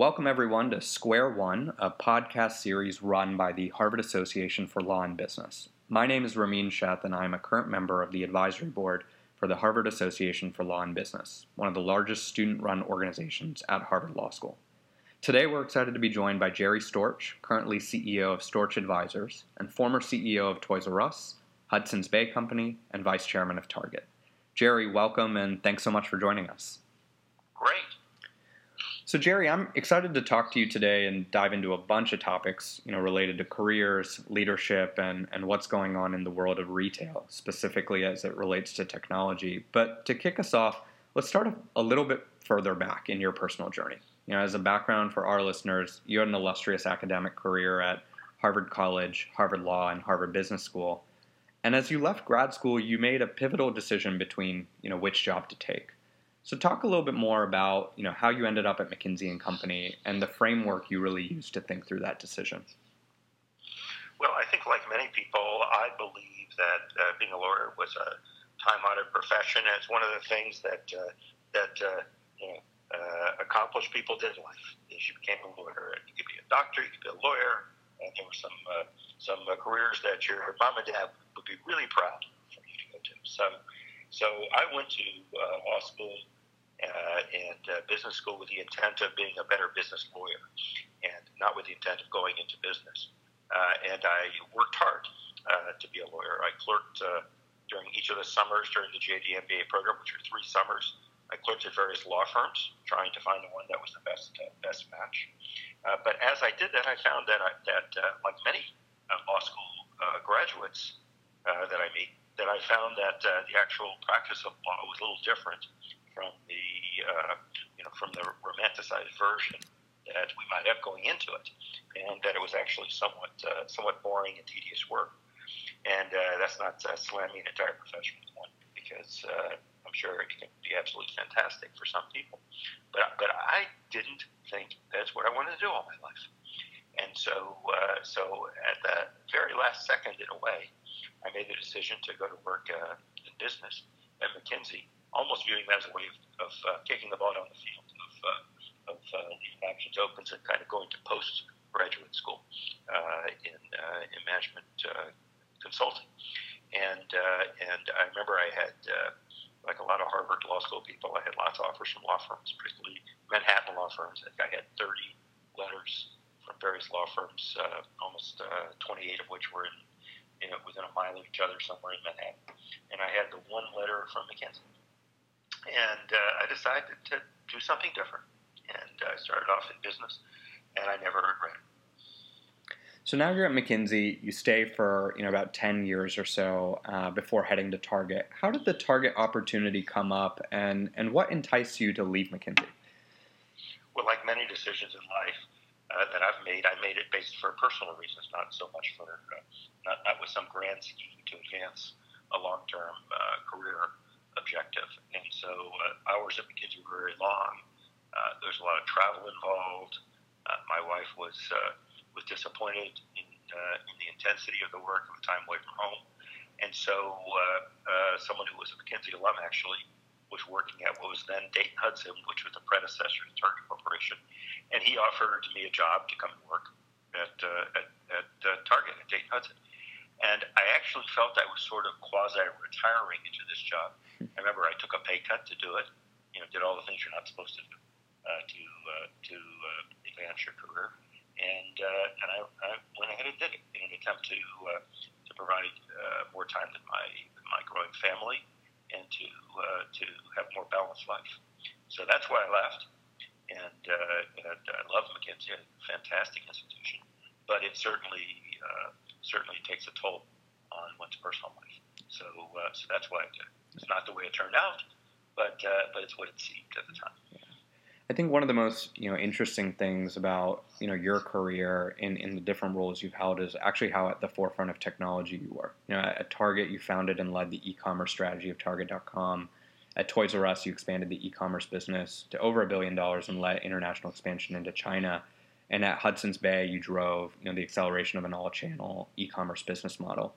Welcome, everyone, to Square One, a podcast series run by the Harvard Association for Law and Business. My name is Ramin Sheth, and I'm a current member of the advisory board for the Harvard Association for Law and Business, one of the largest student run organizations at Harvard Law School. Today, we're excited to be joined by Jerry Storch, currently CEO of Storch Advisors and former CEO of Toys R Us, Hudson's Bay Company, and vice chairman of Target. Jerry, welcome and thanks so much for joining us. Great. So, Jerry, I'm excited to talk to you today and dive into a bunch of topics, you know, related to careers, leadership, and, and what's going on in the world of retail, specifically as it relates to technology. But to kick us off, let's start a little bit further back in your personal journey. You know, as a background for our listeners, you had an illustrious academic career at Harvard College, Harvard Law, and Harvard Business School. And as you left grad school, you made a pivotal decision between, you know, which job to take. So talk a little bit more about, you know, how you ended up at McKinsey and Company and the framework you really used to think through that decision. Well, I think like many people, I believe that uh, being a lawyer was a time-honored profession. It's one of the things that uh, that uh, you know, uh, accomplished people did in life. Is you became a lawyer. You could be a doctor, you could be a lawyer, and there were some uh, some uh, careers that your mom and dad would be really proud for you to go to. So, so I went to uh, law school uh, and uh, business school with the intent of being a better business lawyer, and not with the intent of going into business. Uh, and I worked hard uh, to be a lawyer. I clerked uh, during each of the summers during the JD MBA program, which were three summers. I clerked at various law firms, trying to find the one that was the best uh, best match. Uh, but as I did that, I found that I, that uh, like many uh, law school uh, graduates uh, that I meet, that I found that uh, the actual practice of law was a little different from the uh, you know from the romanticized version that we might have going into it, and that it was actually somewhat uh, somewhat boring and tedious work. And uh, that's not uh, slamming an entire profession one because uh, I'm sure it can be absolutely fantastic for some people. But but I didn't think that's what I wanted to do all my life. And so so at the very last second, in a way, I made the decision to go to work uh, in business at McKinsey, almost viewing that as a way of, of uh, kicking the ball down the field, of uh, of uh, leaving options open and kind of going to post graduate school uh, in uh, in management uh, consulting. And uh, and I remember I had uh, like a lot of Harvard Law School people, I had lots of offers from law firms, particularly Manhattan law firms. I think I had 30 letters from various law firms, uh, almost uh, 28 of which were in, you know, within a mile of each other somewhere in Manhattan. And I had the one letter from McKinsey. And uh, I decided to do something different. And I started off in business, and I never regret it. So now you're at McKinsey. You stay for you know about ten years or so uh, before heading to Target. How did the Target opportunity come up, and and what enticed you to leave McKinsey? Well, like many decisions in life uh, that I've made, I made it based for personal reasons, not so much for uh, not not with some grand scheme to advance a long-term uh, career objective. And so uh, hours at McKinsey were very long. Uh, there's a lot of travel involved. my wife was was disappointed in, uh, in the intensity of the work of the time away from home. And so uh, uh, someone who was a McKinsey alum actually was working at what was then Dayton Hudson, which was the predecessor to Target Corporation. And he offered me a job to come and work at, uh, at, at uh, Target at Dayton Hudson. And I actually felt I was sort of quasi retiring into this job. I remember I took a pay cut to do it, you know, did all the things you're not supposed to do uh, to, uh, to uh, advance your career and uh, and I, I went ahead and did it in an attempt to uh, to provide uh, more time with my with my growing family to uh, to have more balanced life. So that's why I left, and uh, and I love McKinsey, a fantastic institution, but it certainly uh, certainly takes a toll on one's personal life. So uh, so that's why I did. It's not the way it turned out, but uh, but it's what it seemed at the time. I think one of the most you know interesting things about you know your career in, in the different roles you've held is actually how at the forefront of technology you were. You know, at Target you founded and led the e-commerce strategy of Target.com. At Toys R Us you expanded the e-commerce business to over a billion dollars and led international expansion into China. And at Hudson's Bay you drove you know the acceleration of an all-channel e-commerce business model.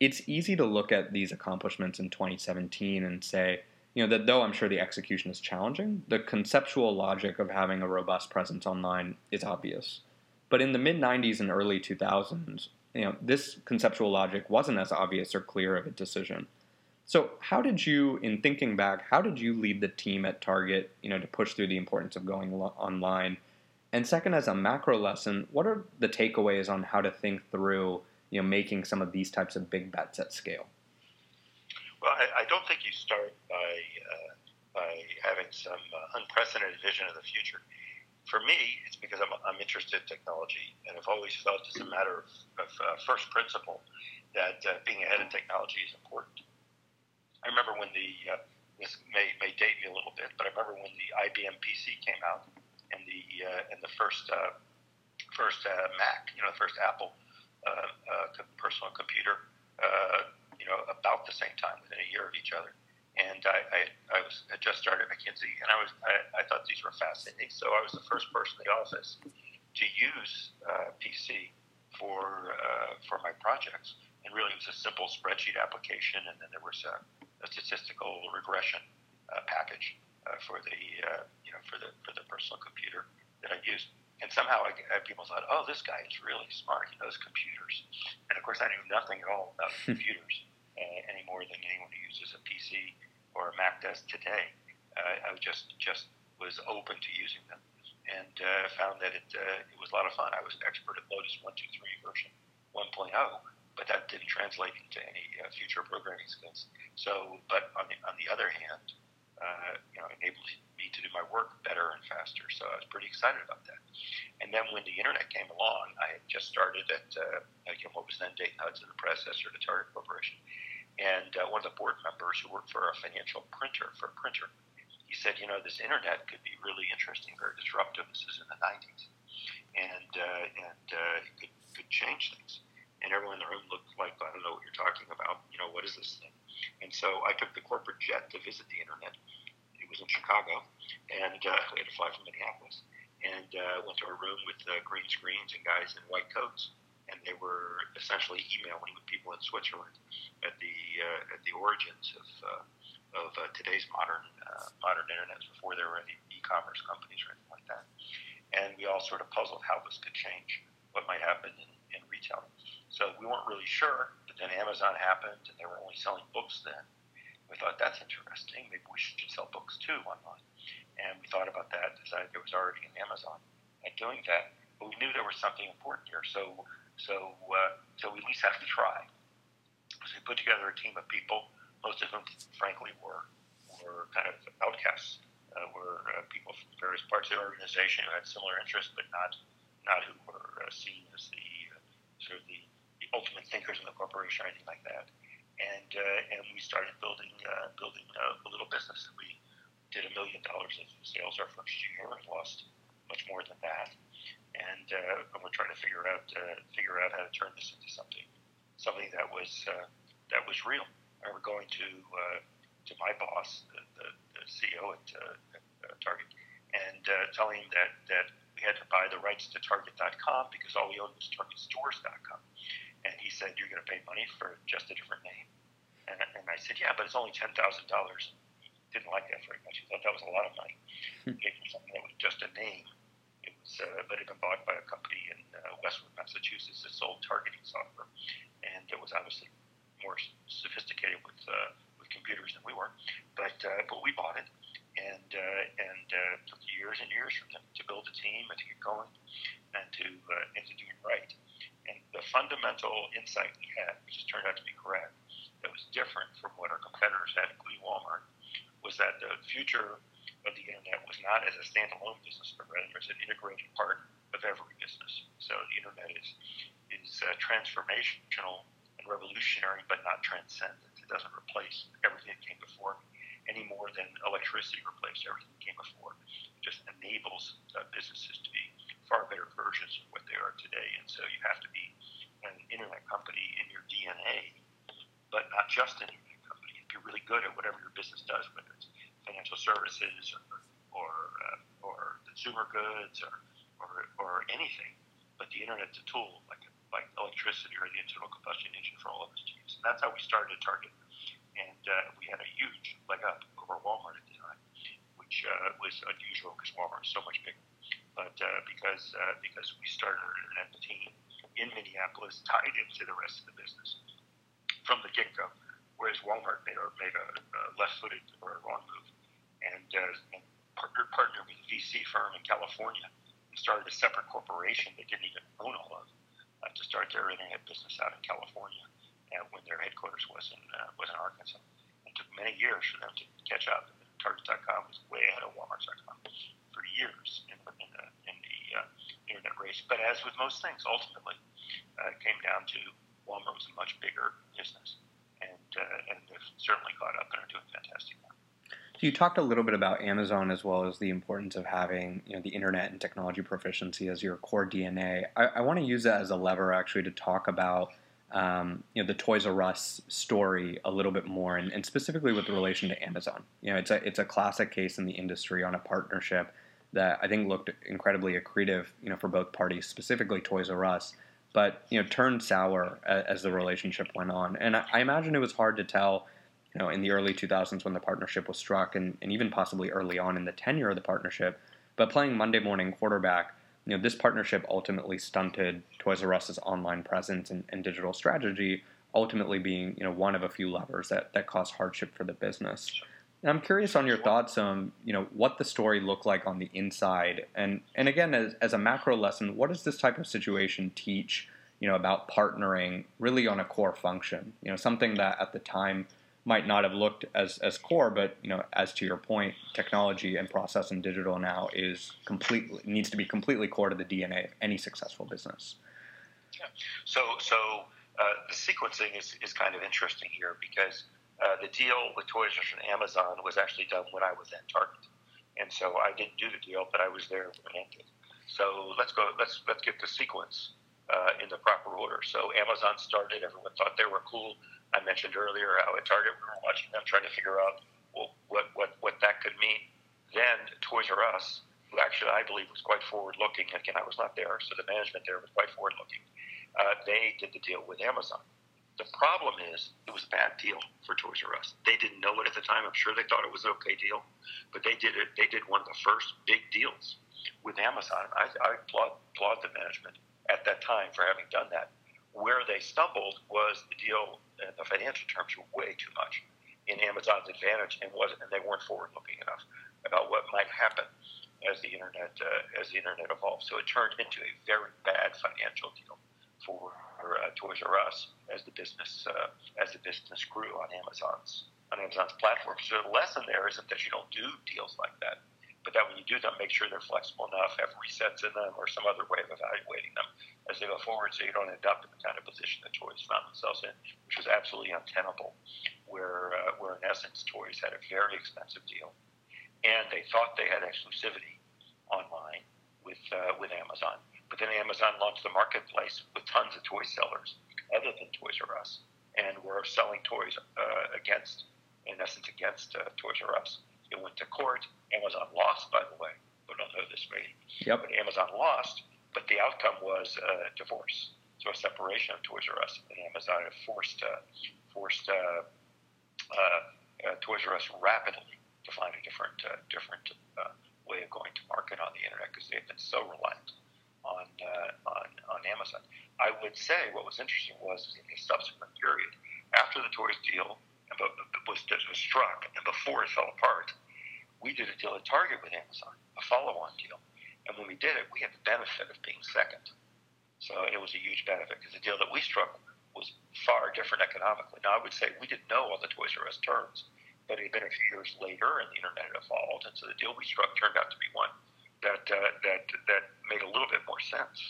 It's easy to look at these accomplishments in 2017 and say you know that though I'm sure the execution is challenging, the conceptual logic of having a robust presence online is obvious. But in the mid 90s and early 2000s, you know, this conceptual logic wasn't as obvious or clear of a decision. So, how did you, in thinking back, how did you lead the team at Target, you know, to push through the importance of going lo- online? And second, as a macro lesson, what are the takeaways on how to think through, you know, making some of these types of big bets at scale? Well, I, I don't think you start by uh, by having some uh, unprecedented vision of the future for me, it's because I'm, I'm interested in technology, and I've always felt as a matter of, of uh, first principle that uh, being ahead in technology is important. I remember when the uh, this may, may date me a little bit, but I remember when the IBM PC came out and the uh, and the first uh, first uh, Mac, you know, the first Apple uh, uh, personal computer, uh, you know, about the same time, within a year of each other and I, I, I was had just started at McKinsey, and I was I, I thought these were fascinating. So I was the first person in the office to use uh, PC for uh, for my projects, and really it was a simple spreadsheet application, and then there was a, a statistical regression uh, package uh, for the uh, you know for the for the personal computer that I used. And somehow I, I, people thought, oh, this guy is really smart. He knows computers. And of course, I knew nothing at all about computers uh, any more than anyone who uses a PC or a Mac does today. Uh, I just just was open to using them and uh, found that it uh, it was a lot of fun. I was an expert at Lotus 123 version 1.0, but that didn't translate into any uh, future programming skills. So, but on the on the other hand, uh, you know, enabled me to do my work better and faster. So I was pretty excited about that. And then when the internet came along, I had just started at uh, what was then Dayton Hudson, the predecessor to Target Corporation and uh, one of the board members who worked for a financial printer for a printer, he said, you know, this internet could be really interesting, very disruptive. This is in the 90s, and uh, and uh, it could could change things. And everyone in the room looked like, I don't know what you're talking about. You know, what is this thing? And so I took the corporate jet to visit the internet. It was in Chicago, and uh, we had to fly from Minneapolis, and uh, went to a room with uh, green screens and guys in white coats and they were essentially emailing with people in Switzerland at the uh, at the origins of uh, of uh, today's modern uh, modern internet before there were any e-commerce companies or anything like that. And we all sort of puzzled how this could change what might happen in, in retail. So we weren't really sure. But then Amazon happened, and they were only selling books then. We thought that's interesting. Maybe we should sell books too online. And we thought about that. Decided there was already an Amazon at doing that. But we knew there was something important here. So so, uh, so we at least have to try. So we put together a team of people, most of whom, frankly, were were kind of outcasts, uh, were uh, people from various parts of the organization who had similar interests, but not not who were uh, seen as the uh, sort of the, the ultimate thinkers in the corporation or anything like that. And uh, and we started building building a little business. We did a million dollars of sales our first year and lost much more than that and, uh, and we're trying to figure out uh, figure out how to turn this into something something that was uh, that was real. I remember going to uh, to my boss, the, the, the CEO at, uh, at uh, Target, and uh, telling him that that we had to buy the rights to Target.com because all we owned was TargetStores.com. And he said, "You're going to pay money for just a different name." And, and I said, "Yeah, but it's only ten thousand dollars." Didn't like that very much. He thought that was a lot of money. Hmm. Pay for something that was just a name uh, that had been bought by a company in uh, Westwood, Massachusetts that sold targeting software, and it was obviously more sophisticated with uh, with computers than we were. But uh, but we bought it, and uh, and uh, took years and years from them to build a team and to get going, and to uh, and to do it right. And the fundamental insight we had, which has turned out to be correct, that was different from what our competitors had, including Walmart, was that the future of the internet was not as a standalone business, but rather as an integrated part of every business. So the internet is is uh, transformational and revolutionary, but not transcendent. It doesn't replace everything that came before any more than electricity replaced everything that came before. It just enables uh, businesses to be far better versions of what they are today. And so you have to be an internet company in your DNA, but not just an internet company. Be really good at whatever your business does, whether it's financial services or or, uh, or consumer goods or, or or anything. But the internet's a tool like like electricity or the internal combustion engine for all of us to use. And that's how we started Target. And uh, we had a huge leg up over Walmart at the time, which uh, was unusual because Walmart is so much bigger. But uh, because uh, because we started our internet team in Minneapolis, tied into the rest of the business from the get go, whereas Walmart made a made a, a left-footed or a wrong move, uh, and partnered partnered with a VC firm in California and started a separate corporation they didn't even own all of uh, to start their internet business out in California, uh, when their headquarters was in uh, was in Arkansas. It took many years for them to catch up. Target.com was way ahead of Walmart.com for years in, in the, in the uh, internet race. But as with most things, ultimately, uh, it came down to Walmart was a much bigger business, and uh, and they've certainly caught up and are doing fantastic now. So you talked a little bit about Amazon as well as the importance of having you know, the internet and technology proficiency as your core DNA. I, I want to use that as a lever actually to talk about um, you know the Toys R Us story a little bit more, and, and, specifically with relation to Amazon. You know, it's a it's a classic case in the industry on a partnership that I think looked incredibly accretive, you know, for both parties, specifically Toys R Us, but you know turned sour as, as the relationship went on, and I, I imagine it was hard to tell you know, in the early 2000s when the partnership was struck, and, and even possibly early on in the tenure of the partnership. But playing Monday morning quarterback, you know, this partnership ultimately stunted Toys R Us's online presence and, and, digital strategy, ultimately being you know one of a few levers that that caused hardship for the business. And I'm curious on your thoughts on you know what the story looked like on the inside, and and again as, as a macro lesson, what does this type of situation teach you know about partnering really on a core function? You know something that at the time might not have looked as, as core, but you know, as to your point, technology and process and digital now is completely needs to be completely core to the DNA of any successful business. Yeah. So so uh, the sequencing is, is kind of interesting here because uh, the deal with Toys R Us and Amazon was actually done when I was at Target, and so I didn't do the deal, but I was there when it ended. So let's go. Let's let's get the sequence uh, in the proper order. So Amazon started. Everyone thought they were cool. I mentioned earlier how at Target we were watching them trying to figure out well, what what what that could mean. Then Toys R Us, who actually I believe was quite forward looking. Again, I was not there, so the management there was quite forward looking. Uh, they did the deal with Amazon. The problem is it was a bad deal for Toys R Us. They didn't know it at the time. I'm sure they thought it was an okay deal, but they did it. They did one of the first big deals with Amazon. I, I applaud, applaud the management at that time for having done that. Where they stumbled was the deal, and the financial terms were way too much in Amazon's advantage, and wasn't, and they weren't forward-looking enough about what might happen as the internet uh, as the internet evolved. So it turned into a very bad financial deal for, for uh, Toys R Us as the business uh, as the business grew on Amazon's on Amazon's platform. So the lesson there isn't that you don't do deals like that but that when you do them, make sure they're flexible enough, have resets in them, or some other way of evaluating them as they go forward, so you don't end up in the kind of position that Toys found themselves in, which was absolutely untenable, where uh, where in essence Toys had a very expensive deal, and they thought they had exclusivity online with uh, with Amazon, but then Amazon launched the marketplace with tons of toy sellers other than Toys R Us, and were selling toys uh, against, in essence, against uh, Toys R Us. It went to court. Amazon lost, by the way. We don't know this meeting. Yep. But Amazon lost, but the outcome was uh, divorce. So a separation of Toys R Us and Amazon forced uh, forced uh, uh, uh Toys R Us rapidly to find a different uh, different way of going to market on the internet because they've been so reliant on on on Amazon. I would say what was interesting was in the subsequent period after the Toys deal was, was struck and before it fell apart, we did a deal at Target with Amazon, a follow-on deal. And when we did it, we had the benefit of being second. So it was a huge benefit because the deal that we struck was far different economically. Now, I would say we didn't know all the Toys R Us terms, but it had been a few years later and the internet had evolved. And so the deal we struck turned out to be one that, uh, that, that made a little bit more sense.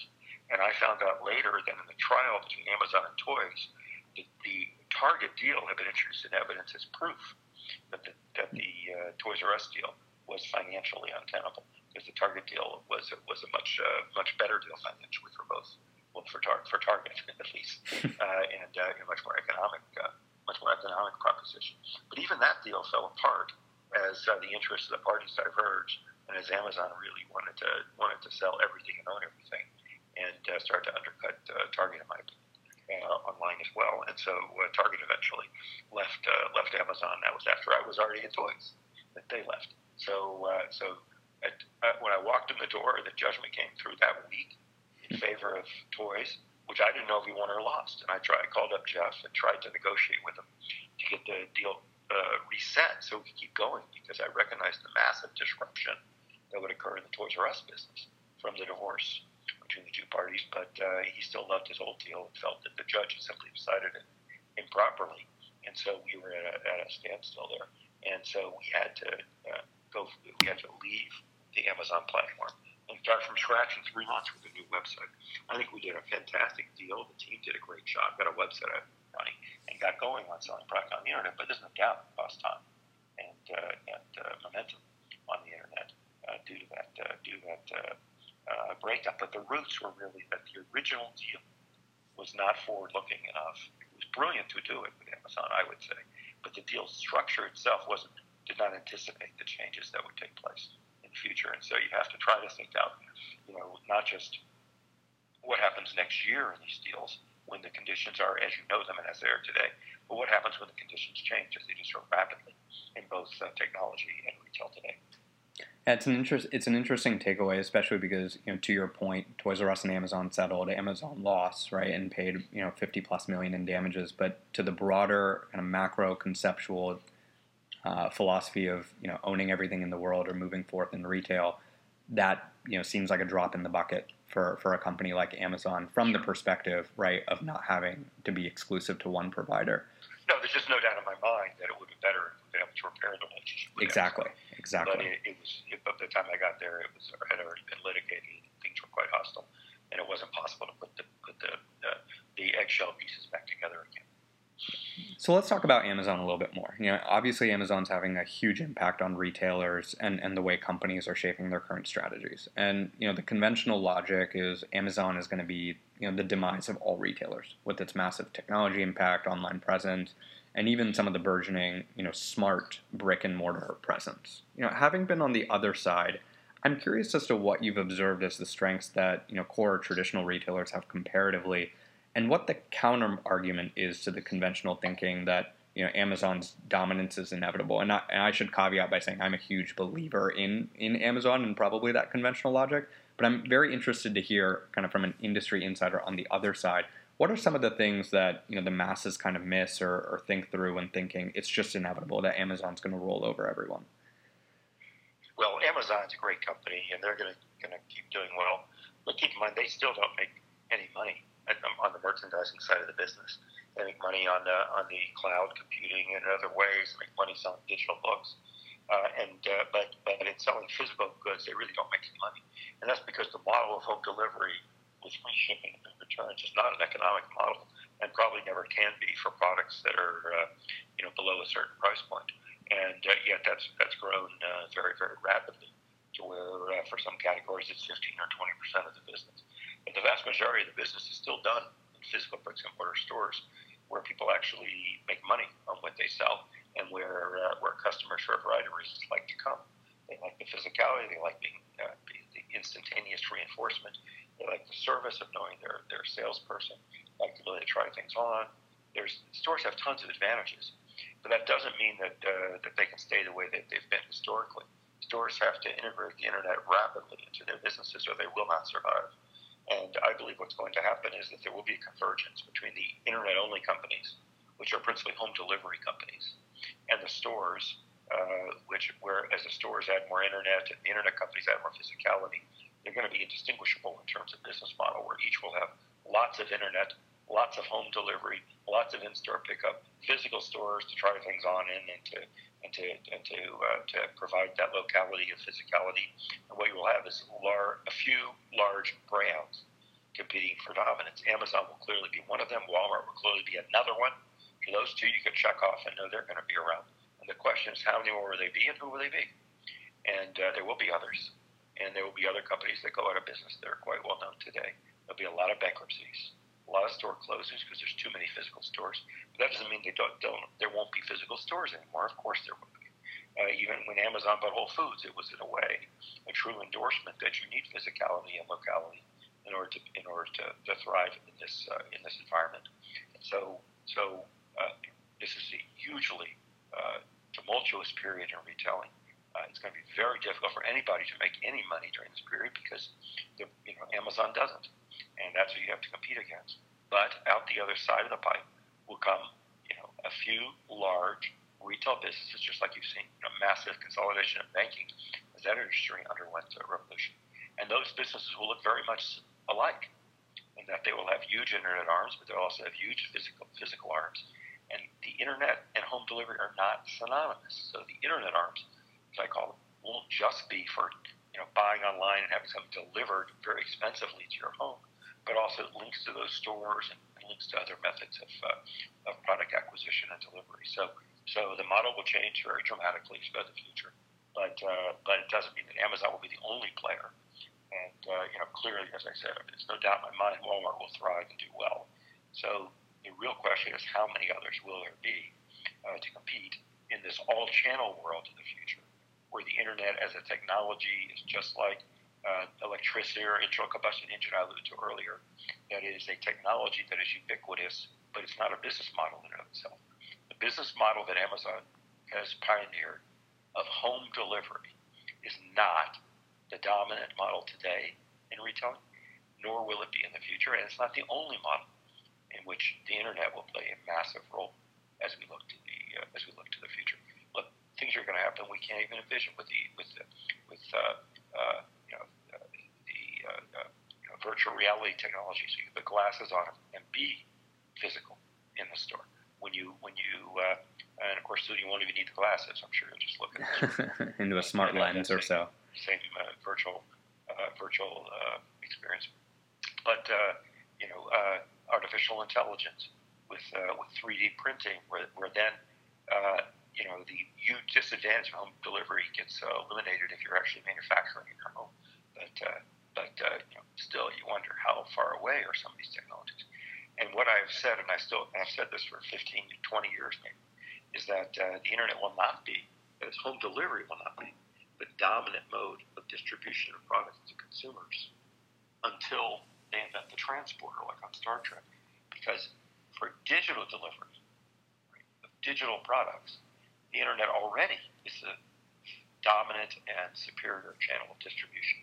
And I found out later that in the trial between Amazon and Toys, the, the Target deal had been introduced in evidence as proof that the, that the uh, Toys R Us deal was financially untenable because the Target deal was was a much uh, much better deal financially for both, well for Tar- for Target at least, uh, and uh, a much more economic uh, much more economic proposition. But even that deal fell apart as uh, the interests of the parties diverged, and as Amazon really wanted to wanted to sell everything and own everything, and uh, start to undercut uh, Target in my opinion uh, online as well. And so uh, Target eventually left uh, left Amazon. That was after I was already at Toys. that they left. So, uh, so at, uh, when I walked in the door, the judgment came through that week in favor of toys, which I didn't know if he won or lost. And I tried, I called up Jeff and tried to negotiate with him to get the deal uh, reset so we could keep going because I recognized the massive disruption that would occur in the Toys R Us business from the divorce between the two parties. But uh, he still loved his old deal and felt that the judge had simply decided it improperly. And so we were at a, at a standstill there. And so we had to uh, go, we had to leave the Amazon platform and start from scratch in three months with a new website. I think we did a fantastic deal. The team did a great job, got a website up running, and got going on selling product on the internet. But there's no doubt it cost time and, uh, and uh, momentum on the internet uh, due to that uh, due to that uh, uh, breakup. But the roots were really that the original deal was not forward-looking enough. It was brilliant to do it with Amazon, I would say, but the deal structure itself wasn't did not anticipate the changes that would take place in the future. And so you have to try to think out, you know, not just what happens next year in these deals when the conditions are as you know them and as they are today, but what happens when the conditions change as they do so rapidly in both uh, technology and retail today. It's an interest. It's an interesting takeaway, especially because you know, to your point, Toys R Us and Amazon settled. Amazon lost, right, and paid you know fifty plus million in damages. But to the broader kind of macro conceptual uh, philosophy of you know owning everything in the world or moving forth in retail, that you know seems like a drop in the bucket for, for a company like Amazon from the perspective right of not having to be exclusive to one provider. No, there's just no doubt in my mind that it would be better if we could have to repair the relationship. exactly, Amazon. exactly. But it, it was it, the time I got there, it was had already been litigated. Things were quite hostile, and it wasn't possible to put the put the uh, the eggshell pieces back together again. So let's talk about Amazon a little bit more. You know, obviously Amazon's having a huge impact on retailers and, and the way companies are shaping their current strategies. And you know, the conventional logic is Amazon is going to be you know the demise of all retailers with its massive technology impact, online presence, and even some of the burgeoning you know smart brick and mortar presence. You know, having been on the other side. I'm curious as to what you've observed as the strengths that you know core traditional retailers have comparatively and what the counter argument is to the conventional thinking that you know Amazon's dominance is inevitable. And I, and I, should caveat by saying I'm a huge believer in in Amazon and probably that conventional logic. But I'm very interested to hear, kind of from an industry insider on the other side, what are some of the things that you know the masses kind of miss or, or think through when thinking it's just inevitable that Amazon's going to roll over everyone? Well, Amazon's a great company, and they're going to going to keep doing well. But keep in mind, they still don't make any money on the merchandising side of the business. They make money on the on the cloud computing and other ways. They make money selling digital books, uh, and uh, but but in selling physical goods, they really don't make any money. And that's because the model of home delivery with free shipping returns is not an economic model, and probably never can be for products that are uh, you know below a certain price point. And uh, yet that's that's grown uh, very very rapidly to where uh, for some categories it's 15 or 20 percent of the business. But the vast majority of the business is still done in physical bricks and mortar stores where people actually make money on what they sell and where uh, where customers for a variety of reasons like to come. They like the physicality, they like being uh, the instantaneous reinforcement, they like the service of knowing their their salesperson, like the ability to try things on. There's stores have tons of advantages, but that doesn't mean that uh, that they can stay the way that they've been historically. Stores have to integrate the internet rapidly into their businesses, or they will not survive. And I believe what's going to happen is that there will be a convergence between the internet only companies, which are principally home delivery companies, and the stores, uh, which where as the stores add more internet and the internet companies add more physicality, they're going to be indistinguishable in terms of business model, where each will have lots of internet, lots of home delivery, lots of in-store pickup, physical stores to try things on in and to and to and to uh, to provide that locality of physicality. And what you will have is lar- a few large brands competing for dominance. Amazon will clearly be one of them. Walmart will clearly be another one. For those two, you can check off and know they're going to be around. And the question is, how many more will they be, and who will they be? And uh, there will be others, and there will be other companies that go out of business that are quite well known today. There'll be a lot of bankruptcies a lot of store closings because there's too many physical stores. But that doesn't mean they don't, don't there won't be physical stores anymore. Of course there will be. Uh, even when Amazon bought Whole Foods, it was in a way a true endorsement that you need physicality and locality in order to in order to, to thrive in this uh, in this environment. And so so uh, this is a hugely uh, tumultuous period in retailing, Uh, it's going to be very difficult for anybody to make any money during this period because the, you know Amazon doesn't, and that's what you have to compete against. But out the other side of the pipe will come, you know, a few large retail businesses, just like you've seen, you know, massive consolidation of banking as that industry underwent a revolution, and those businesses will look very much alike in that they will have huge internet arms, but they'll also have huge physical physical arms. And the internet and home delivery are not synonymous. So the internet arms as I call them, won't just be for you know buying online and having something delivered very expensively to your home, but also links to those stores and, links to other methods of, uh, of product acquisition and delivery. So so the model will change very dramatically for the future, but uh, but it doesn't mean that Amazon will be the only player. And uh, you know clearly, as I said, there's no doubt in my mind Walmart will thrive and do well. So the real question is how many others will there be uh, to compete in this all-channel world in the future? Where the internet as a technology is just like uh, electricity or internal combustion engine I alluded to earlier. That is a technology that is ubiquitous, but it's not a business model in and of itself. The business model that Amazon has pioneered of home delivery is not the dominant model today in retailing, nor will it be in the future, and it's not the only model in which the internet will play a massive role as we look to the uh, as we look to the future things are going to happen we can't even envision with the with the, with uh, uh, you know uh, the uh, uh, you know, virtual reality technology. So you put glasses on and be physical in the store. When you when you uh, and of course soon you won't even need the glasses. I'm sure you'll just look at into a smart lens or so. Same virtual virtual experience, but you know artificial intelligence with with 3D printing, where, where then you know, the huge disadvantage of home delivery gets uh, eliminated if you're actually manufacturing in your home. But uh, but uh, you know, still, you wonder how far away are some of these technologies. And what I've said, and I still I've said this for 15 to 20 years maybe, is that uh, the internet will not be, as home delivery will not be, the dominant mode of distribution of products to consumers until they invent the transporter, like on Star Trek. Because for digital delivery right, of digital products, the internet already is the dominant and superior channel of distribution.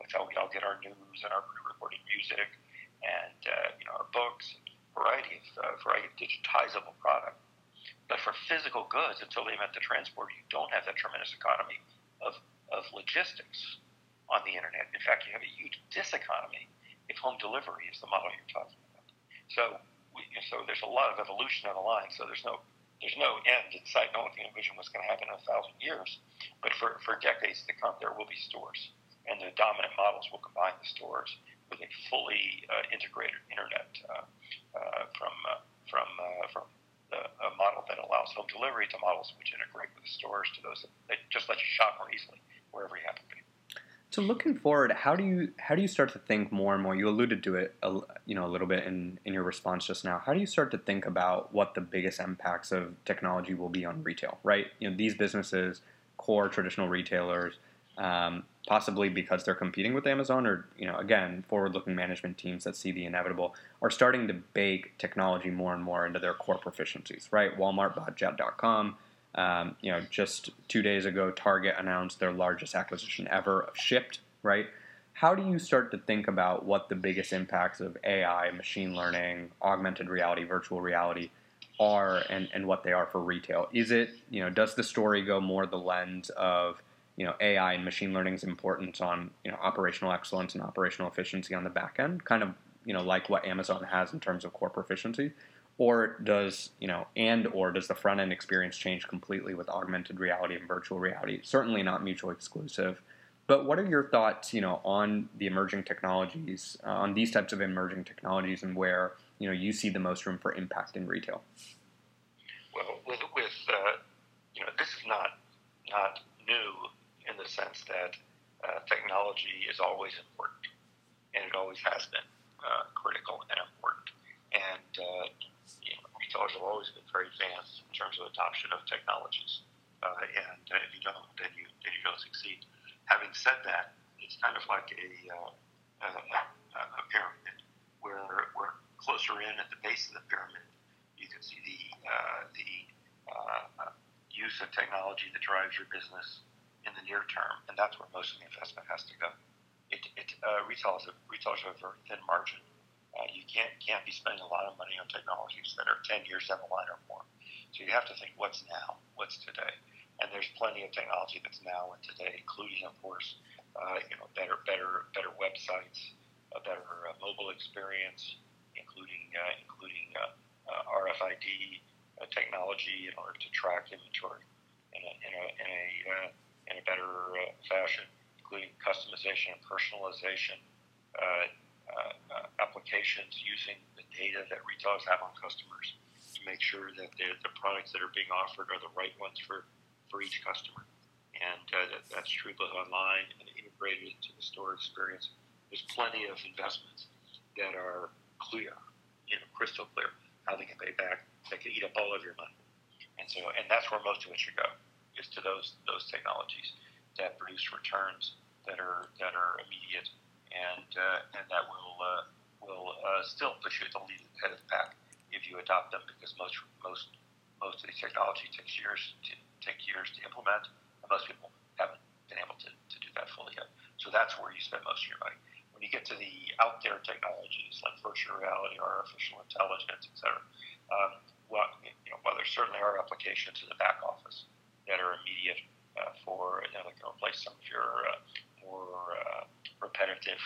That's how we all get our news and our pre-recorded music and uh, you know our books, variety of uh, variety of digitizable product. But for physical goods, until they invent the transport, you don't have that tremendous economy of, of logistics on the internet. In fact, you have a huge diseconomy if home delivery is the model you're talking about. So, so there's a lot of evolution on the line. So there's no there's no end in sight. No one can envision what's going to happen in a thousand years. But for, for decades to come, there will be stores. And the dominant models will combine the stores with a fully uh, integrated internet uh, uh, from, uh, from, uh, from the, a model that allows home delivery to models which integrate with the stores to those that, that just let you shop more easily wherever you happen to be. So looking forward, how do you how do you start to think more and more? You alluded to it, a, you know, a little bit in in your response just now. How do you start to think about what the biggest impacts of technology will be on retail? Right, you know, these businesses, core traditional retailers, um, possibly because they're competing with Amazon, or you know, again, forward-looking management teams that see the inevitable, are starting to bake technology more and more into their core proficiencies. Right, Walmart bought Jet.com um, you know, just two days ago, Target announced their largest acquisition ever of Shipt, right? How do you start to think about what the biggest impacts of AI, machine learning, augmented reality, virtual reality are and, and what they are for retail? Is it, you know, does the story go more the lens of, you know, AI and machine learning's importance on, you know, operational excellence and operational efficiency on the back end, kind of, you know, like what Amazon has in terms of core proficiency? Or does you know and or does the front end experience change completely with augmented reality and virtual reality? Certainly not mutually exclusive. But what are your thoughts you know on the emerging technologies uh, on these types of emerging technologies and where you know you see the most room for impact in retail? Well with, with uh, you know this is not not new in the sense that uh, technology is always important and it always has been uh, critical and important. And uh, retailers have always been very advanced in terms of adoption of technologies. Uh, and uh, if you don't, then you then you don't succeed. Having said that, it's kind of like a, uh, a, a pyramid where we're closer in at the base of the pyramid. You can see the uh, the uh, use of technology that drives your business in the near term, and that's where most of the investment has to go. It, it uh, retail is a, retailers have a very thin margin. Uh, you can't can't be spending a lot of money on technologies that are 10 years down the line or more. So you have to think, what's now? What's today? And there's plenty of technology that's now and today, including, of course, uh, you know, better better better websites, a better uh, mobile experience, including uh, including uh, uh, RFID technology in order to track inventory in a, in a, in a, in a better fashion, including customization and personalization applications using the data that retailers have on customers to make sure that the, the products that are being offered are the right ones for, for each customer. And uh, that, that's true both online and integrated into the store experience. There's plenty of investments that are clear, you know, crystal clear, how they can pay back. They can eat up all of your money. And so, and that's where most of it should go, is to those those technologies that produce returns that are that are immediate and uh, and that will uh, will uh, still push you at the lead head of the pack if you adopt them because most most most of these technology takes years to take years to implement and most people haven't been able to, to do that fully yet. So that's where you spend most of your money. When you get to the out there technologies like virtual reality, or artificial intelligence, et cetera, um, well, you know, while there certainly are applications in the back office that are immediate uh, for you know, that can replace some of your uh, repetitive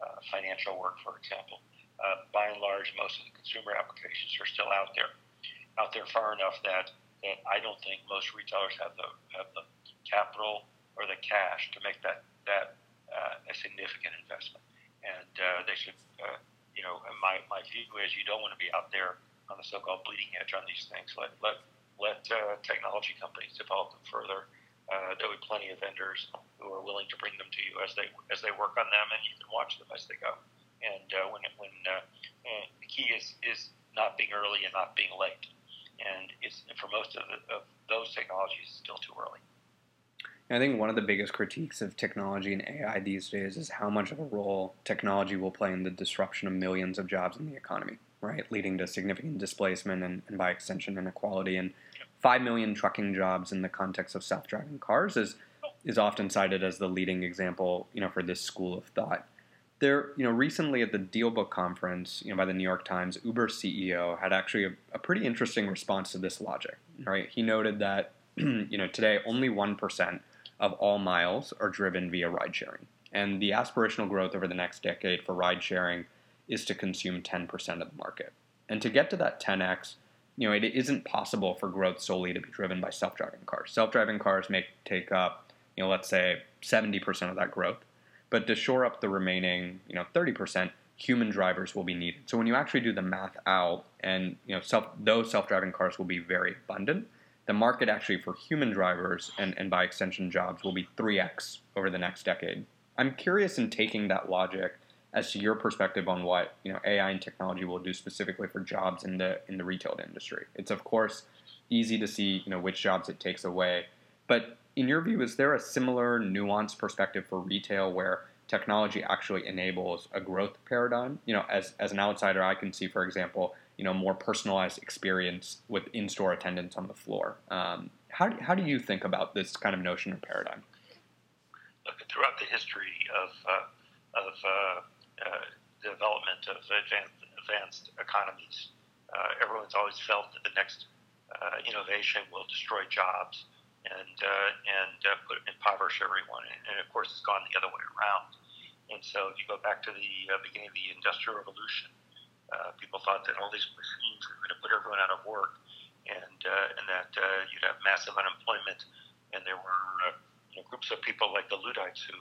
uh, financial work, for example. Uh, by and large, most of the consumer applications are still out there, out there far enough that, that I don't think most retailers have the have the capital or the cash to make that that uh, a significant investment. And they should, you know, my, my view is you don't want to be out there on the so-called bleeding edge on these things. Let let let uh, technology companies develop them further. Uh, there'll be plenty of vendors who are willing to bring them to you as they as they work on them, and you can watch them as they go. And uh, when when uh, the key is is not being early and not being late, and it's for most of, the, of those technologies it's still too early. I think one of the biggest critiques of technology and AI these days is how much of a role technology will play in the disruption of millions of jobs in the economy right, leading to significant displacement and, and by extension inequality. And five million trucking jobs in the context of self-driving cars is is often cited as the leading example, you know, for this school of thought. There, you know, recently at the DealBook conference, you know, by the New York Times, Uber CEO had actually a, a pretty interesting response to this logic. Right, he noted that, you know, today only one percent of all miles are driven via ride sharing, and the aspirational growth over the next decade for ride sharing is to consume 10% of the market. And to get to that 10x, you know, it isn't possible for growth solely to be driven by self-driving cars. Self-driving cars may take up, you know, let's say 70% of that growth. But to shore up the remaining, you know, 30%, human drivers will be needed. So when you actually do the math out and, you know, self, those self-driving cars will be very abundant, the market actually for human drivers and, and by extension jobs will be 3x over the next decade. I'm curious in taking that logic as to your perspective on what you know AI and technology will do specifically for jobs in the in the retail industry. It's of course easy to see you know which jobs it takes away, but in your view, is there a similar nuanced perspective for retail where technology actually enables a growth paradigm? You know, as as an outsider, I can see, for example, you know, more personalized experience with in-store attendance on the floor. Um, how do, how do you think about this kind of notion or paradigm? Look, throughout the history of uh, of uh, Uh, development of advanced, advanced economies. Uh, everyone's always felt that the next uh, innovation will destroy jobs and uh, and uh, put impoverish everyone. And, of course, it's gone the other way around. And so, if you go back to the beginning of the Industrial Revolution, people thought that all these machines were going to put everyone out of work, and and that you'd have massive unemployment, and there were you know, groups of people like the Luddites who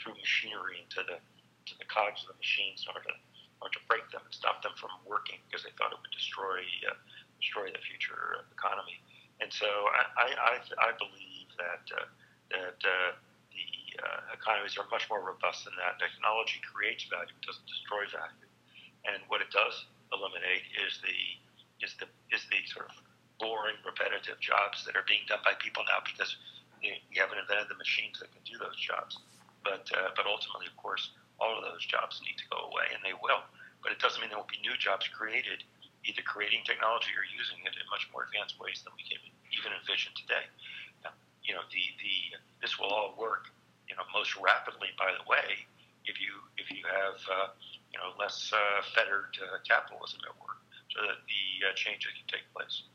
threw machinery into the to the cogs of the machines in order to, order to break them and stop them from working because they thought it would destroy uh, destroy the future economy. And so I, I, I believe that uh, that uh, the uh, economies are much more robust than that. Technology creates value, it doesn't destroy value. And what it does eliminate is the is the is the sort of boring, repetitive jobs that are being done by people now because you, you haven't invented the machines that can do those jobs. But uh, but ultimately, of course, all of those jobs need to go away, and they will. But it doesn't mean there won't be new jobs created, either creating technology or using it in much more advanced ways than we can even envision today. You know, the, the this will all work, you know, most rapidly. By the way, if you if you have uh, you know less uh, fettered uh, capitalism at work, so that the uh, changes can take place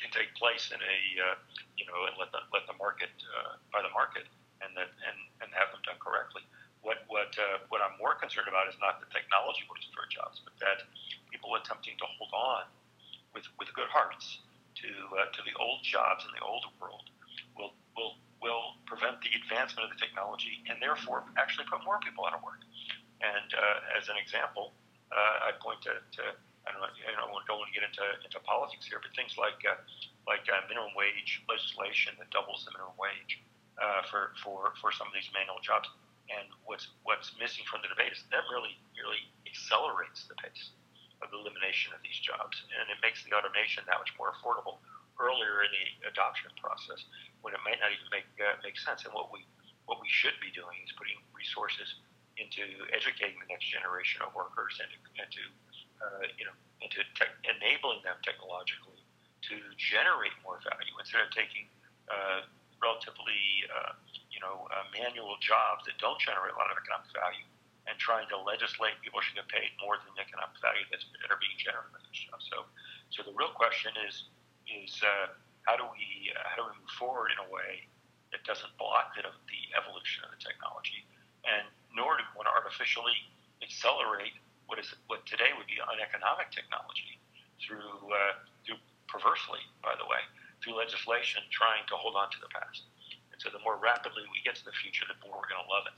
can take place in a uh, you know and let the let the market uh, by the market and that and and have them done correctly. What what uh, what I'm more concerned about is not the technology will destroy jobs, but that people attempting to hold on with with good hearts to uh, to the old jobs in the old world will will will prevent the advancement of the technology and therefore actually put more people out of work. And uh, as an example, uh, I point to, to I don't, know, I don't want to get into, into politics here, but things like uh, like uh, minimum wage legislation that doubles the minimum wage for, for, for some of these manual jobs. And what's what's missing from the debate is that really really accelerates the pace of the elimination of these jobs, and it makes the automation that much more affordable earlier in the adoption process when it might not even make uh, make sense. And what we what we should be doing is putting resources into educating the next generation of workers and, into uh, you know into te- enabling them technologically to generate more value instead of taking uh, relatively uh, you know uh, manual jobs that don't generate a lot of economic value and trying to legislate people should get paid more than the economic value that's that are being generated by those jobs. So so the real question is is uh, how do we uh, how do we move forward in a way that doesn't block the, the evolution of the technology, and nor do we want to artificially accelerate what is what today would be uneconomic technology through uh, through perversely, by the way, through legislation trying to hold on to the past. So the more rapidly we get to the future, the more we're going to love it.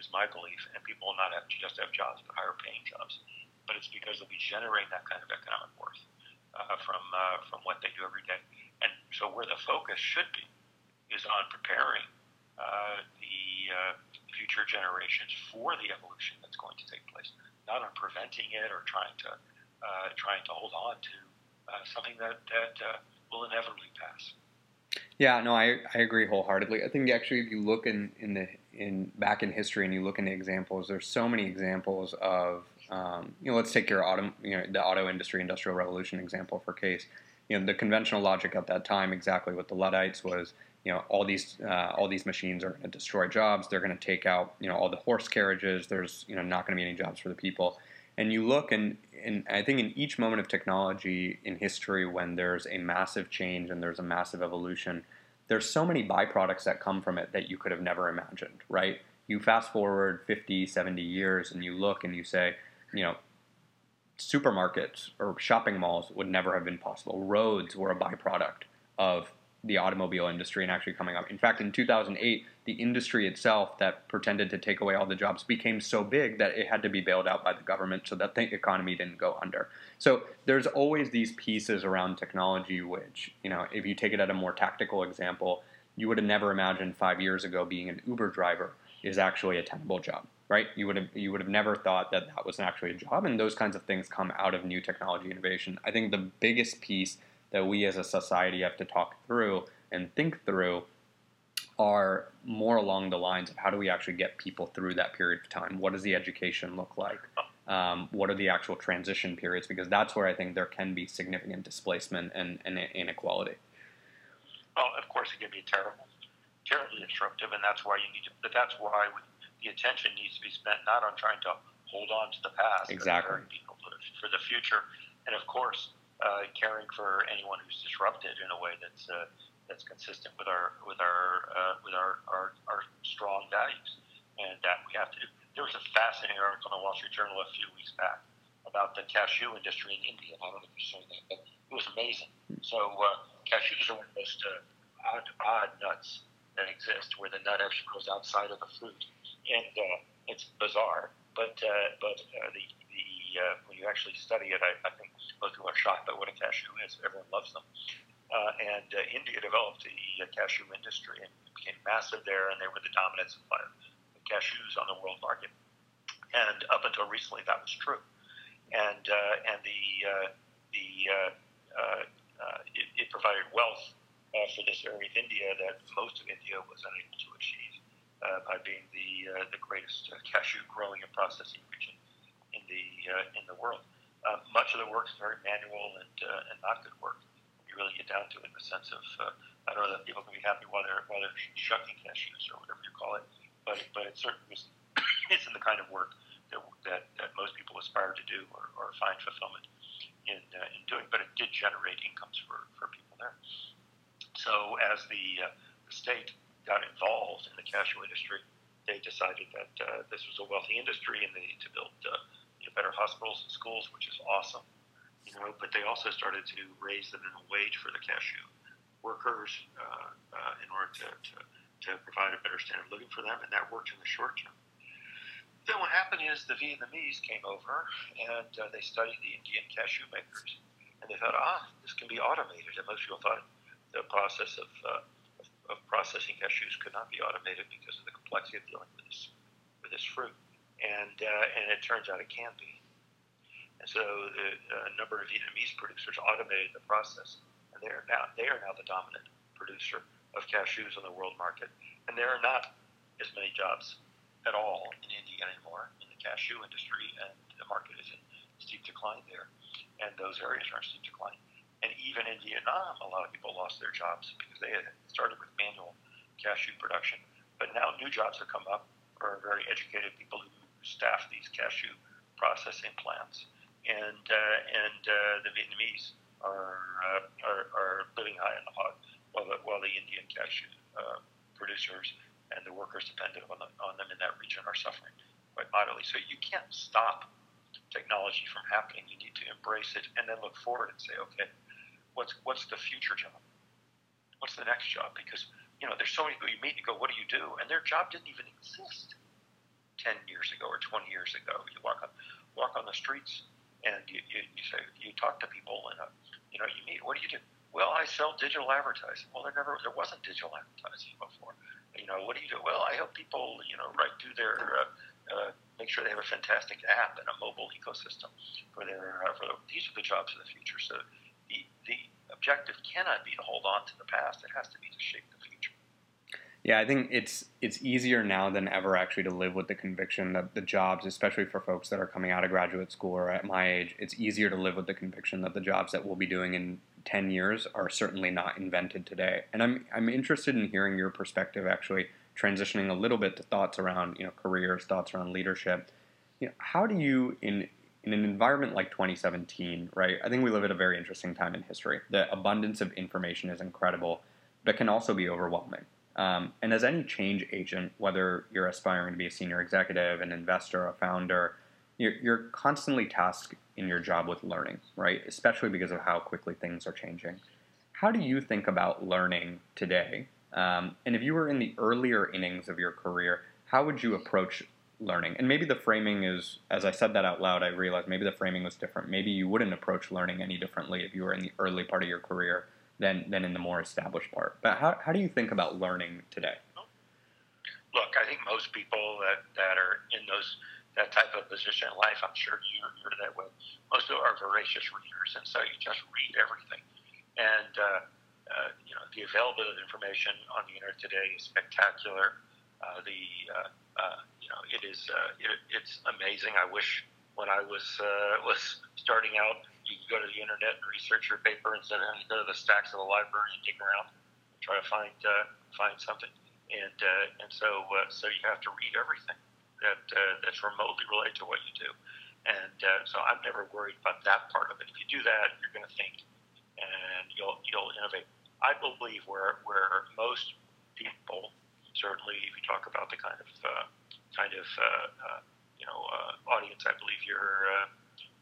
Is my belief, and people will not have to just have jobs, but higher paying jobs. But it's because they'll be generating that kind of economic worth uh, from uh, from what they do every day. And so where the focus should be is on preparing uh, the uh, future generations for the evolution that's going to take place, not on preventing it or trying to uh, trying to hold on to uh, something that that will inevitably pass. Yeah, no, I, I agree wholeheartedly. I think actually, if you look in, in the in back in history and you look into examples, there's so many examples of um, you know, let's take your auto, you know, the auto industry, industrial revolution example for case. You know, the conventional logic at that time, exactly what the Luddites was. You know, all these uh, all these machines are going to destroy jobs. They're going to take out you know all the horse carriages. There's you know not going to be any jobs for the people. And you look and and I think in each moment of technology in history when there's a massive change and there's a massive evolution, there's so many byproducts that come from it that you could have never imagined, right? You fast forward 50, 70 years and you look and you say, you know, supermarkets or shopping malls would never have been possible. Roads were a byproduct of the automobile industry and actually coming up. In fact, in 2008, the industry itself that pretended to take away all the jobs became so big that it had to be bailed out by the government so that the economy didn't go under. So there's always these pieces around technology which, you know, if you take it at a more tactical example, you would have never imagined five years ago being an Uber driver is actually a tenable job right? You would have you would have never thought that that was actually a job, and those kinds of things come out of new technology innovation. I think the biggest piece that we as a society have to talk through and think through are more along the lines of how do we actually get people through that period of time? What does the education look like? Um, what are the actual transition periods? Because that's where I think there can be significant displacement and, and inequality. Well, of course, it can be terrible, terribly disruptive, and that's why you need to. But that's why we the attention needs to be spent not on trying to hold on to the past, exactly, people for the future, and of course, uh, caring for anyone who's disrupted in a way that's uh, that's consistent with our with our uh, with our, our, our strong values, and that we have to do. There was a fascinating article in the Wall Street Journal a few weeks back about the cashew industry in India. I don't know if you've seen that, but it was amazing. So uh, cashews are one of the most uh, odd, odd nuts that exist, where the nut actually grows outside of the fruit and uh, it's bizarre. But but the the when you actually study it, I, I think people are shocked by what a cashew is. Everyone loves them. Uh, and uh, India developed the uh, cashew industry and became massive there, and they were the dominant supplier of cashews on the world market. And up until recently, that was true. And uh, and the uh, the uh, it, it provided wealth for this area of India that most of India was unable to achieve by being the the greatest cashew growing and processing region in the in the world. Uh, much of the work is very manual and uh, and not good work. You really get down to it in the sense of uh, I don't know that people can be happy while they're while they're shucking cashews or whatever you call it, but but it certainly isn't the kind of work that, that, that most people aspire to do or, or find fulfillment in, uh, in doing. But it did generate incomes for, for people there. So as the, uh, the state got involved in the cashew industry, they decided that uh, this was a wealthy industry and they need to build uh, you better hospitals and schools, which is awesome. You know, but they also started to raise the minimum wage for the cashew workers uh, uh, in order to, to, to provide a better standard of living for them, and that worked in the short term. Then what happened is the Vietnamese came over and uh, they studied the Indian cashew makers, and they thought, ah, this can be automated. And most people thought the process of, uh, of, of processing cashews could not be automated because of the complexity of dealing with this with this fruit. And uh, and it turns out it can be. And so the, a number of Vietnamese producers automated the process, and they are now they are now the dominant producer of cashews in the world market. And there are not as many jobs at all in India anymore in the cashew industry, and the market is in steep decline there, and those areas are in steep decline. And even in Vietnam, a lot of people lost their jobs because they had started with manual cashew production. But now new jobs have come up for very educated people who staff these cashew processing plants, and uh, and uh, the Vietnamese are, uh, are, are living high in the hog, while the while the Indian cashew uh, producers and the workers dependent on, the, on them in that region are suffering quite mightily. So you can't stop technology from happening. You need to embrace it and then look forward and say, okay, what's what's the future job? What's the next job? Because you know, there's so many people you meet and you go, what do you do? And their job didn't even exist ten years ago or twenty years ago. You walk on walk on the streets and you, you, you say you talk to people and uh, you know you meet. What do you do? Well, I sell digital advertising. Well, there never there wasn't digital advertising before. You know, what do you do? Well, I help people, you know, write do their, uh, uh, make sure they have a fantastic app and a mobile ecosystem for their, uh, for the, these are the jobs of the future. So the, the objective cannot be to hold on to the past. It has to be to shape the. Yeah, I think it's it's easier now than ever actually to live with the conviction that the jobs, especially for folks that are coming out of graduate school or at my age, it's easier to live with the conviction that the jobs that we'll be doing in 10 years are certainly not invented today. And I'm I'm interested in hearing your perspective actually transitioning a little bit to thoughts around, you know, careers, thoughts around leadership. You know, how do you in in an environment like 2017, right? I think we live at a very interesting time in history. The abundance of information is incredible, but can also be overwhelming. Um, and as any change agent, whether you're aspiring to be a senior executive, an investor, a founder, you're, you're constantly tasked in your job with learning, right? Especially because of how quickly things are changing. How do you think about learning today? Um, and if you were in the earlier innings of your career, how would you approach learning? And maybe the framing is, as I said that out loud, I realized maybe the framing was different. Maybe you wouldn't approach learning any differently if you were in the early part of your career than, than in the more established part. But how, how do you think about learning today? Look, I think most people that, that are in those that type of position in life, I'm sure you're, you're that way. Most people are voracious readers, and so you just read everything. And uh, uh, you know, the availability of information on the internet today is spectacular. Uh, the uh, uh, you know, it is uh, it, it's amazing. I wish when I was uh, was starting out, you could go to the internet and research your paper instead of go to the stacks of the library and dig around, and try to find uh, find something. And uh, and so uh, so you have to read everything that uh, that's remotely related to what you do. And uh, so I'm never worried about that part of it. If you do that, you're going to think, and you'll you'll innovate. I believe where where most people, certainly if you talk about the kind of uh, kind of uh, uh, you know uh, audience, I believe you're uh,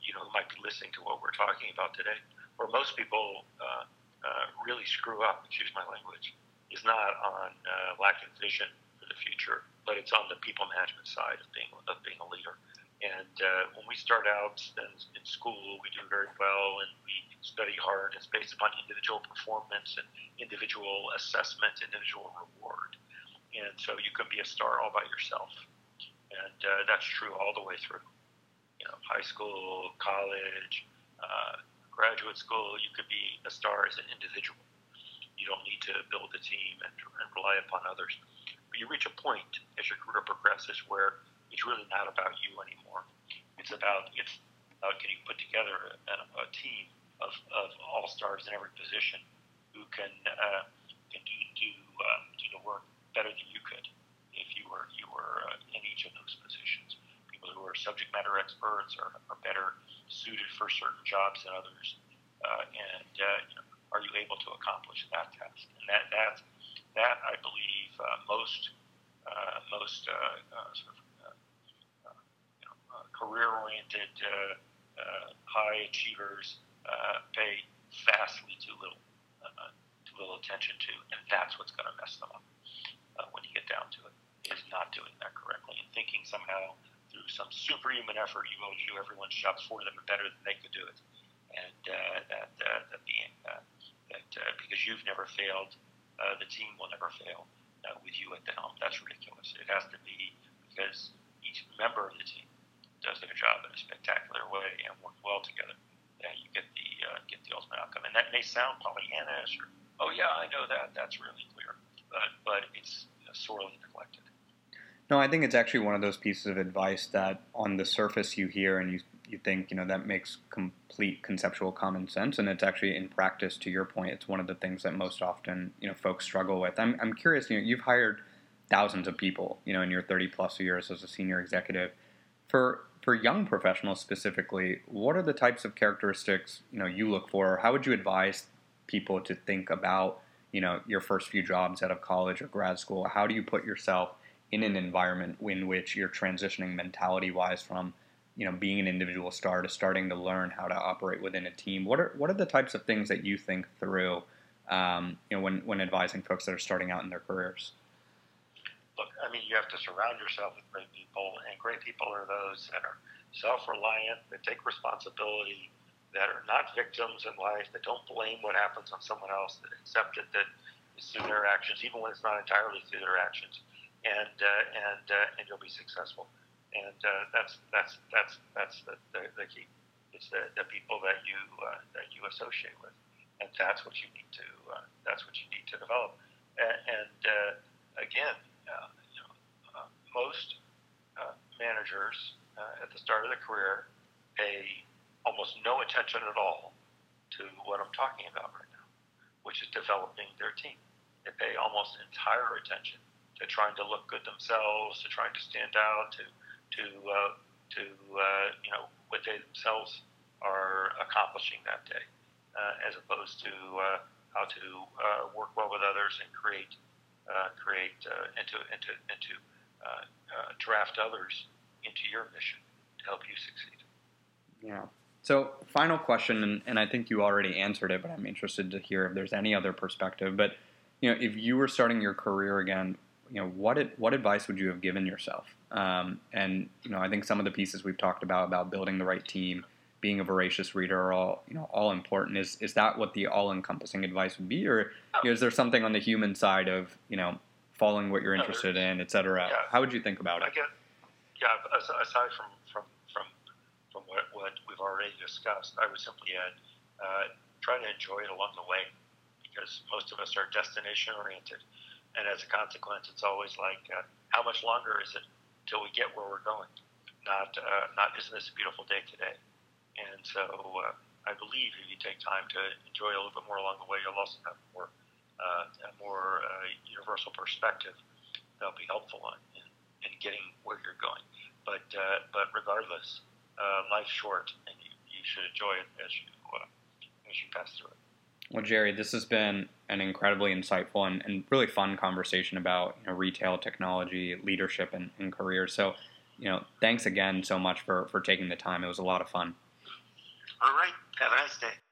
you know, who might be listening to what we're talking about today, where most people uh, uh, really screw up, excuse my language, is not on uh, lacking vision for the future, but it's on the people management side of being of being a leader. And uh, when we start out in, in school, we do very well and we study hard. It's based upon individual performance and individual assessment, individual reward. And so you can be a star all by yourself. And uh, that's true all the way through you know, high school, college, uh, graduate school, you could be a star as an individual. You don't need to build a team and, and rely upon others. But you reach a point as your career progresses where it's really not about you anymore. It's about it's about can you put together a, a team of, of all stars in every position who can uh, can do do, um, do the work better than you could if you were you were uh, in each of those positions. Subject matter experts are, are better suited for certain jobs than others, uh, and uh, you know, are you able to accomplish that task? And that that that I believe uh, most uh, most uh, uh, sort of uh, uh, you know, uh, career-oriented, uh, uh, high achievers uh, pay vastly too little uh, too little attention to, and that's what's going to mess them up uh, when you get down to it. Is not doing that correctly and thinking somehow some superhuman effort you will do everyone's jobs for them better than they could do it, and uh, that uh, that being uh, that uh, because you've never failed, uh, the team will never fail uh, with you at the helm. That's ridiculous. It has to be because each member of the team does their job in a spectacular way and work well together. That you get the uh, get the ultimate outcome, and that may sound Pollyanna-ish or oh yeah, I know that. That's really clear, but but it's sorely neglected. No, I think it's actually one of those pieces of advice that on the surface you hear and you you think you know that makes complete conceptual common sense, and it's actually in practice. To your point, it's one of the things that most often you know folks struggle with. I'm I'm curious. You know, you've hired thousands of people. You know, in your 30 plus years as a senior executive, for for young professionals specifically, what are the types of characteristics you know you look for? How would you advise people to think about you know your first few jobs out of college or grad school? How do you put yourself in an environment in which you're transitioning mentality wise from you know being an individual star to starting to learn how to operate within a team. What are what are the types of things that you think through um, you know when when advising folks that are starting out in their careers? Look i mean you have to surround yourself with great people and great people are those that are self-reliant that take responsibility that are not victims in life that don't blame what happens on someone else that accept it that it's through their actions even when it's not entirely through their actions and uh, and uh, and you'll be successful. And uh, that's that's that's that's the, the, the key. It's the, the people that you uh, that you associate with, and that's what you need to uh, that's what you need to develop. And, and again, you know, most managers at the start of the career pay almost no attention at all to what I'm talking about right now, which is developing their team. They pay almost entire attention to trying to look good themselves, to trying to stand out, to to uh, to uh, you know what they themselves are accomplishing that day, uh, as opposed to uh, how to uh, work well with others and create uh, create and to and to and to draft others into your mission to help you succeed. Yeah. So, final question, and, and I think you already answered it, but I'm interested to hear if there's any other perspective. But you know, if you were starting your career again, you know what it, what advice would you have given yourself? Um, and you know, I think some of the pieces we've talked about about building the right team, being a voracious reader, are all you know all important. Is is that what the all encompassing advice would be, or you know, is there something on the human side of you know following what you're interested in, et cetera? Yeah. How would you think about it? I get, yeah, aside from from from from what, what we've already discussed, I would simply add uh, try to enjoy it along the way because most of us are destination oriented and as a consequence, it's always like, uh, how much longer is it till we get where we're going? Not, uh, not isn't this a beautiful day today? And so uh, I believe if you take time to enjoy a little bit more along the way, you'll also have more, uh, a more uh, universal perspective that'll be helpful in, in, in getting where you're going. But, uh, but regardless, uh, life's short, and you, you should enjoy it as you, uh, as you pass through it. Well, Jerry, this has been an incredibly insightful and, and really fun conversation about you know, retail technology, leadership, and, and careers. So, you know, thanks again so much for, for taking the time. It was a lot of fun. All right. Have a nice day.